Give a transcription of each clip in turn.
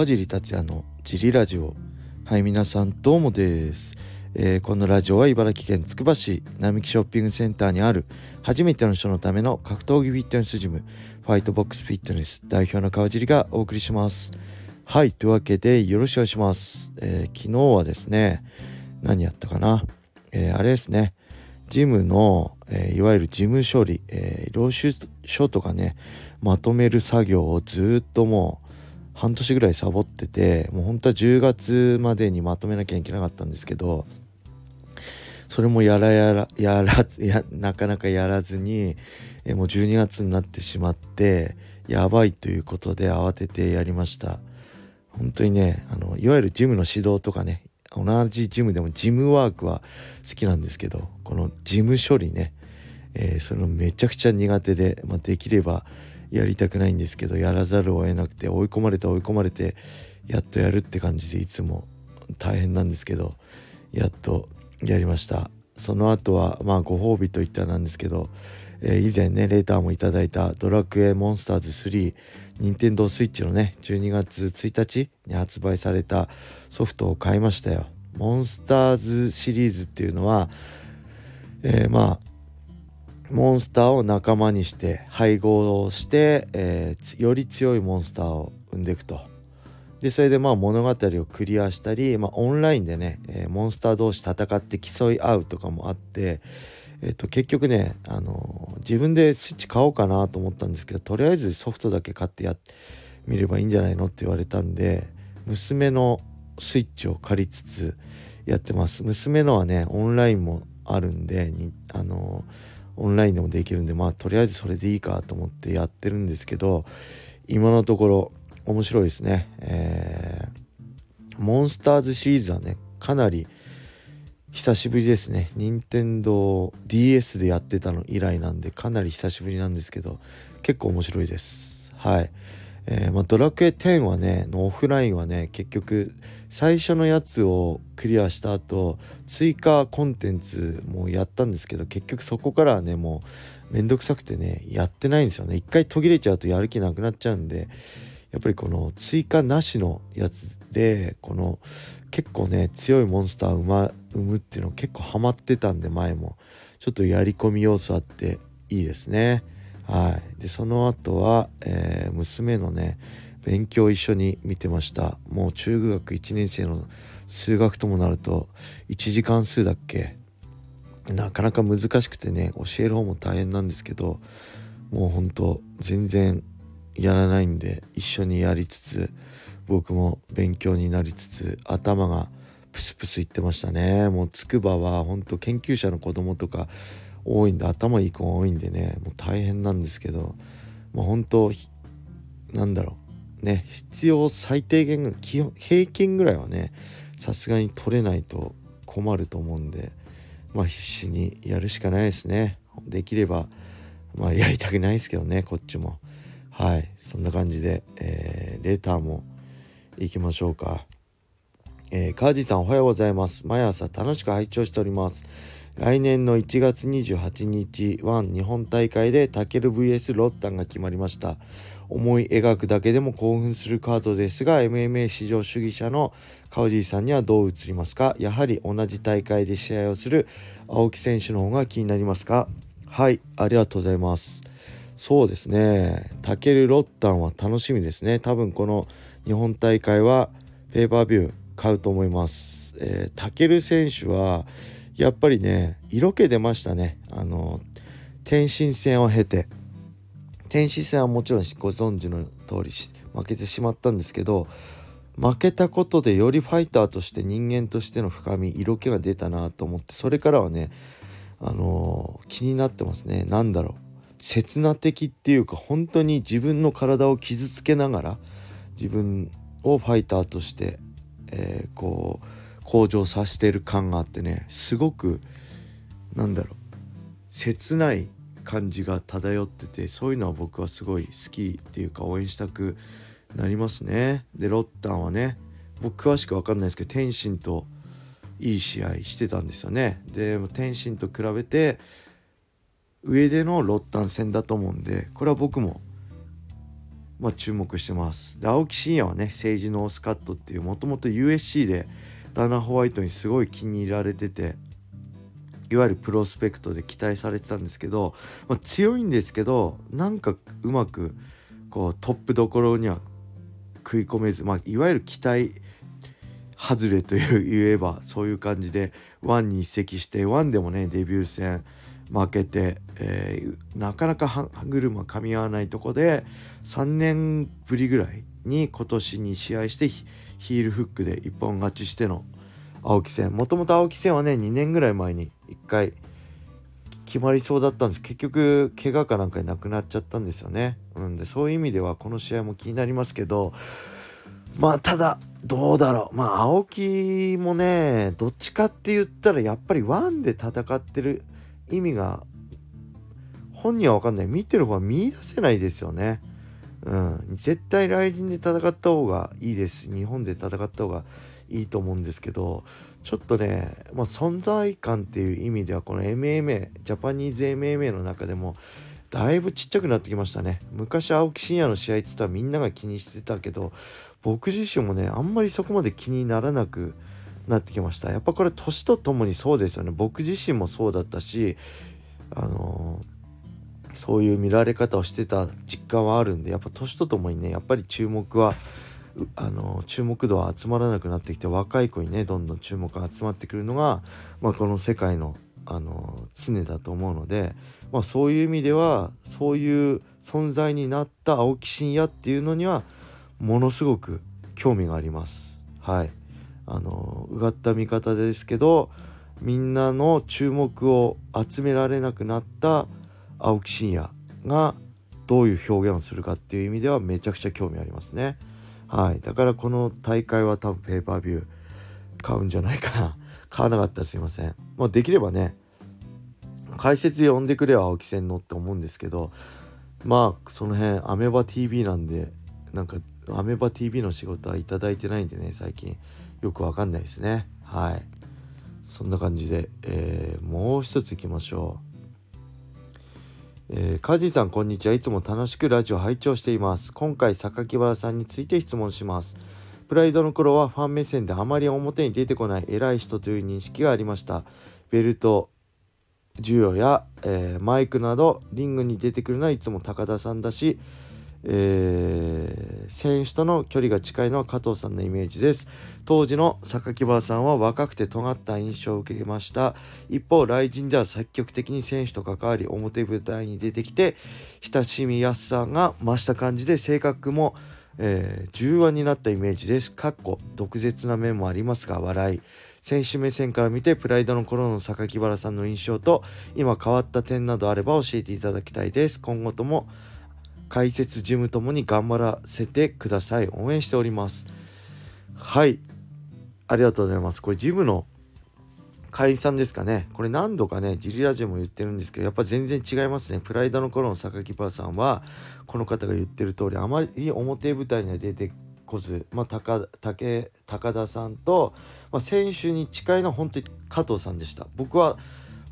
川尻達也のジリラジオ。はい皆さんどうもです、えー、このラジオは茨城県つくば市並木ショッピングセンターにある初めての人のための格闘技フィットネスジムファイトボックスフィットネス代表の川尻がお送りします。はいというわけでよろしくお願いします、えー、昨日はですね何やったかな、えー、あれですね。ジムの、えー、いわゆる事務処理、えー、領収書とかねまとめる作業をずっともう半年ぐらいサボっててもう本当は10月までにまとめなきゃいけなかったんですけどそれもやらやらやらずやなかなかやらずにえもう12月になってしまってやばいということで慌ててやりました。本当にねあのいわゆるジムの指導とかね同じジムでもジムワークは好きなんですけどこの事務処理ね、えー、それのめちゃくちゃ苦手で、まあ、できればやりたくないんですけどやらざるを得なくて追い込まれて追い込まれてやっとやるって感じでいつも大変なんですけどやっとやりました。その後はまあご褒美といったらなんですけど、えー、以前ねレーターもいただいた「ドラクエモンスターズ3」任天堂スイッチのね12月1日に発売されたソフトを買いましたよ。モンスターズシリーズっていうのは、えー、まあモンスターを仲間にして配合をして、えー、より強いモンスターを生んでいくと。でそれでまあ物語をクリアしたり、まあ、オンラインでね、えー、モンスター同士戦って競い合うとかもあって、えー、と結局ね、あのー、自分でスイッチ買おうかなと思ったんですけどとりあえずソフトだけ買ってやってみればいいんじゃないのって言われたんで娘のスイッチを借りつつやってます娘のはねオンラインもあるんであのーオンラインでもできるんでまあとりあえずそれでいいかと思ってやってるんですけど今のところ面白いですね。えー、モンスターズシリーズはねかなり久しぶりですね。任天堂 d s でやってたの以来なんでかなり久しぶりなんですけど結構面白いです。はい。えー、まあ、ドラクエ10はねのオフラインはね結局最初のやつをクリアした後追加コンテンツもやったんですけど結局そこからはねもうめんどくさくてねやってないんですよね一回途切れちゃうとやる気なくなっちゃうんでやっぱりこの追加なしのやつでこの結構ね強いモンスターを生むっていうの結構ハマってたんで前もちょっとやり込み要素あっていいですね。はい、でその後は、えー、娘のね勉強を一緒に見てました。もう中学1年生の数学ともなると1時間数だっけ。なかなか難しくてね教える方も大変なんですけどもうほんと全然やらないんで一緒にやりつつ僕も勉強になりつつ頭がプスプスいってましたね。もう筑波は本当研究者の子供とか多いんで頭いい子が多いんでねもう大変なんですけどまあ本当なんだろうね必要最低限基本平均ぐらいはねさすがに取れないと困ると思うんでまあ必死にやるしかないですね。できればまあやりたくないですけどねこっちも。はいそんな感じで、えー、レターも行きましょうか。えー、川地さんおはようございます。毎朝楽しく拝聴しております。来年の1月28日ワン日本大会でタケル VS ロッタンが決まりました。思い描くだけでも興奮するカードですが MMA 至上主義者の川尻さんにはどう映りますか？やはり同じ大会で試合をする青木選手の方が気になりますか？はいありがとうございます。そうですね。タケル・ロッタンは楽しみですね。多分この日本大会はペーパービュー買うと思います、えー、タケル選手はやっぱりね色気出ましたね。あの天心戦を経て。天心戦はもちろんご存知の通り負けてしまったんですけど負けたことでよりファイターとして人間としての深み色気が出たなと思ってそれからはねあのー、気になってますね。何だろう。刹那的っていうか本当に自分の体を傷つけながら自分をファイターとして、えー、こう向上させてる感があってねすごくなんだろう切ない感じが漂っててそういうのは僕はすごい好きっていうか応援したくなりますね。でロッタンはね僕詳しく分かんないですけど天心といい試合してたんですよね。で天心と比べて上でのロッタン戦だと思うんでこれは僕もまあ、注目してます。で青木真也はね政治ノースカットっていうもともと USC でダナ・ホワイトにすごい気に入られてていわゆるプロスペクトで期待されてたんですけど、まあ、強いんですけどなんかうまくこうトップどころには食い込めず、まあ、いわゆる期待外れという言えばそういう感じで1に移籍して1でもねデビュー戦負けて、えー、なかなか歯車噛み合わないとこで3年ぶりぐらいに今年に試合してヒールフックで一本勝ちしての青木戦。もともと青木戦はね2年ぐらい前に1回決まりそうだったんです。結局怪我かなんかになくなっちゃったんですよね、うん、でそういう意味ではこの試合も気になりますけどまあただどうだろう。まあ青木もねどっちかって言ったらやっぱりワンで戦ってる意味が本人は分かんない。見てる方は見いだせないですよね。うん、絶対雷神で戦った方がいいです。日本で戦った方がいいと思うんですけどちょっとね、まあ、存在感っていう意味ではこの MMA ジャパニーズ MMA の中でもだいぶちっちゃくなってきましたね。昔青木真也の試合っつったらみんなが気にしてたけど僕自身もねあんまりそこまで気にならなくなってきました。やっぱこれ年とともにそうですよね。僕自身もそうだったしあのー、そういう見られ方をしてた実感はあるんでやっぱ年とともにねやっぱり注目はあの注目度は集まらなくなってきて若い子にねどんどん注目が集まってくるのが、まあ、この世界のあの常だと思うので、まあ、そういう意味ではそういう存在になった青木真也っていうのにはものすごく興味があります。はいあのうがった見方ですけどみんなの注目を集められなくなった青木真也がどういう表現をするかっていう意味ではめちゃくちゃ興味ありますね。はい、だからこの大会は多分ペーパービュー買うんじゃないかな。買わなかったらすいません。まあ、できればね解説呼んでくれよ青木戦のって思うんですけどまあその辺アメバ TV なんでなんかアメバ TV の仕事はいただいてないんでね最近。よくわかんないですね。はい。そんな感じで、えー、もう一ついきましょう。えー、カジさんこんにちは。いつも楽しくラジオ拝聴しています。今回榊原さんについて質問します。プライドの頃はファン目線であまり表に出てこない偉い人という認識がありました。ベルト授与や、えー、マイクなどリングに出てくるのはいつも高田さんだしえー、選手との距離が近いのは加藤さんのイメージです。当時の榊原さんは若くて尖った印象を受けました。一方雷神では積極的に選手と関わり表舞台に出てきて親しみやすさが増した感じで性格も、えー、柔和になったイメージです。かっこ毒舌な面もありますが笑い。選手目線から見てプライドの頃の榊原さんの印象と今変わった点などあれば教えていただきたいです。今後とも解説事務ともに頑張らせてください。応援しております。はい。ありがとうございます。これジムの会員さんですかね。これ何度かねジリラジオも言ってるんですけどやっぱ全然違いますね。プライドの頃の榊原さんはこの方が言ってる通りあまり表舞台には出てこず、まあ、高高高田さんと、まあ、選手に近いのは本当に加藤さんでした。僕は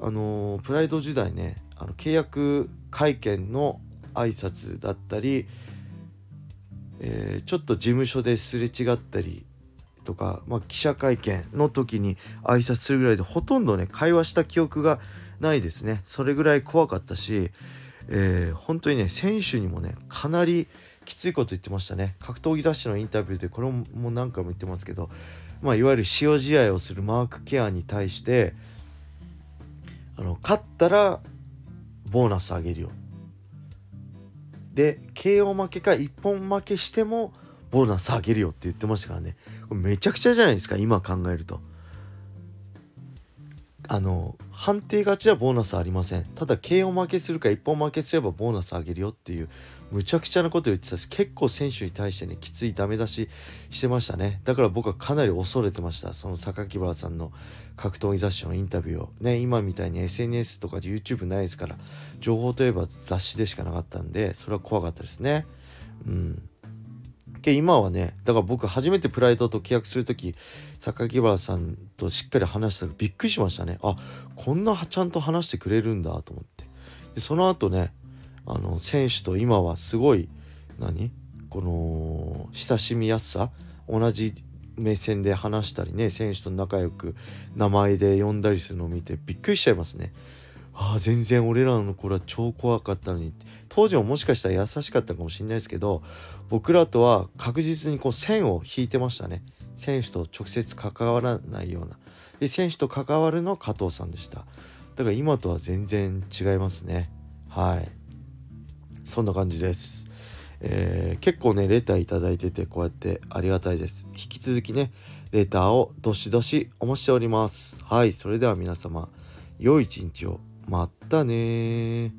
あのー、プライド時代ねあの契約会見の挨拶だったり、えー、ちょっと事務所ですれ違ったりとか、まあ、記者会見の時に挨拶するぐらいでほとんどね会話した記憶がないですね。それぐらい怖かったし、えー、本当にね選手にもねかなりきついこと言ってましたね。格闘技雑誌のインタビューでこれも何回も言ってますけど、まあ、いわゆる塩試合をするマークケアに対してあの勝ったらボーナスあげるよ。で KO 負けか一本負けしてもボーナス上げるよって言ってましたからね。これめちゃくちゃじゃないですか今考えると。あの判定勝ちはボーナスありません。ただ KO 負けするか一本負けすればボーナス上げるよっていうむちゃくちゃなこと言ってたし結構選手に対してねきついダメ出ししてましたね。だから僕はかなり恐れてました。その榊原さんの格闘技雑誌のインタビューを。ね今みたいに SNS とかで YouTube ないですから情報といえば雑誌でしかなかったんでそれは怖かったですね。うん。で今はねだから僕初めてプライドと契約する時榊原さんとしっかり話したらびっくりしましたね。あこんなちゃんと話してくれるんだと思って。でその後ねあの選手と今はすごい何？この親しみやすさ？同じ目線で話したりね選手と仲良く名前で呼んだりするのを見てびっくりしちゃいますね。ああ全然俺らの頃は超怖かったのに。当時ももしかしたら優しかったかもしれないですけど僕らとは確実にこう線を引いてましたね。選手と直接関わらないような。で選手と関わるのは加藤さんでした。だから今とは全然違いますね。はい。そんな感じです。えー、結構ねレター頂いててこうやってありがたいです。引き続きねレターをどしどしお待ちしております。はい。それでは皆様良い一日を。またね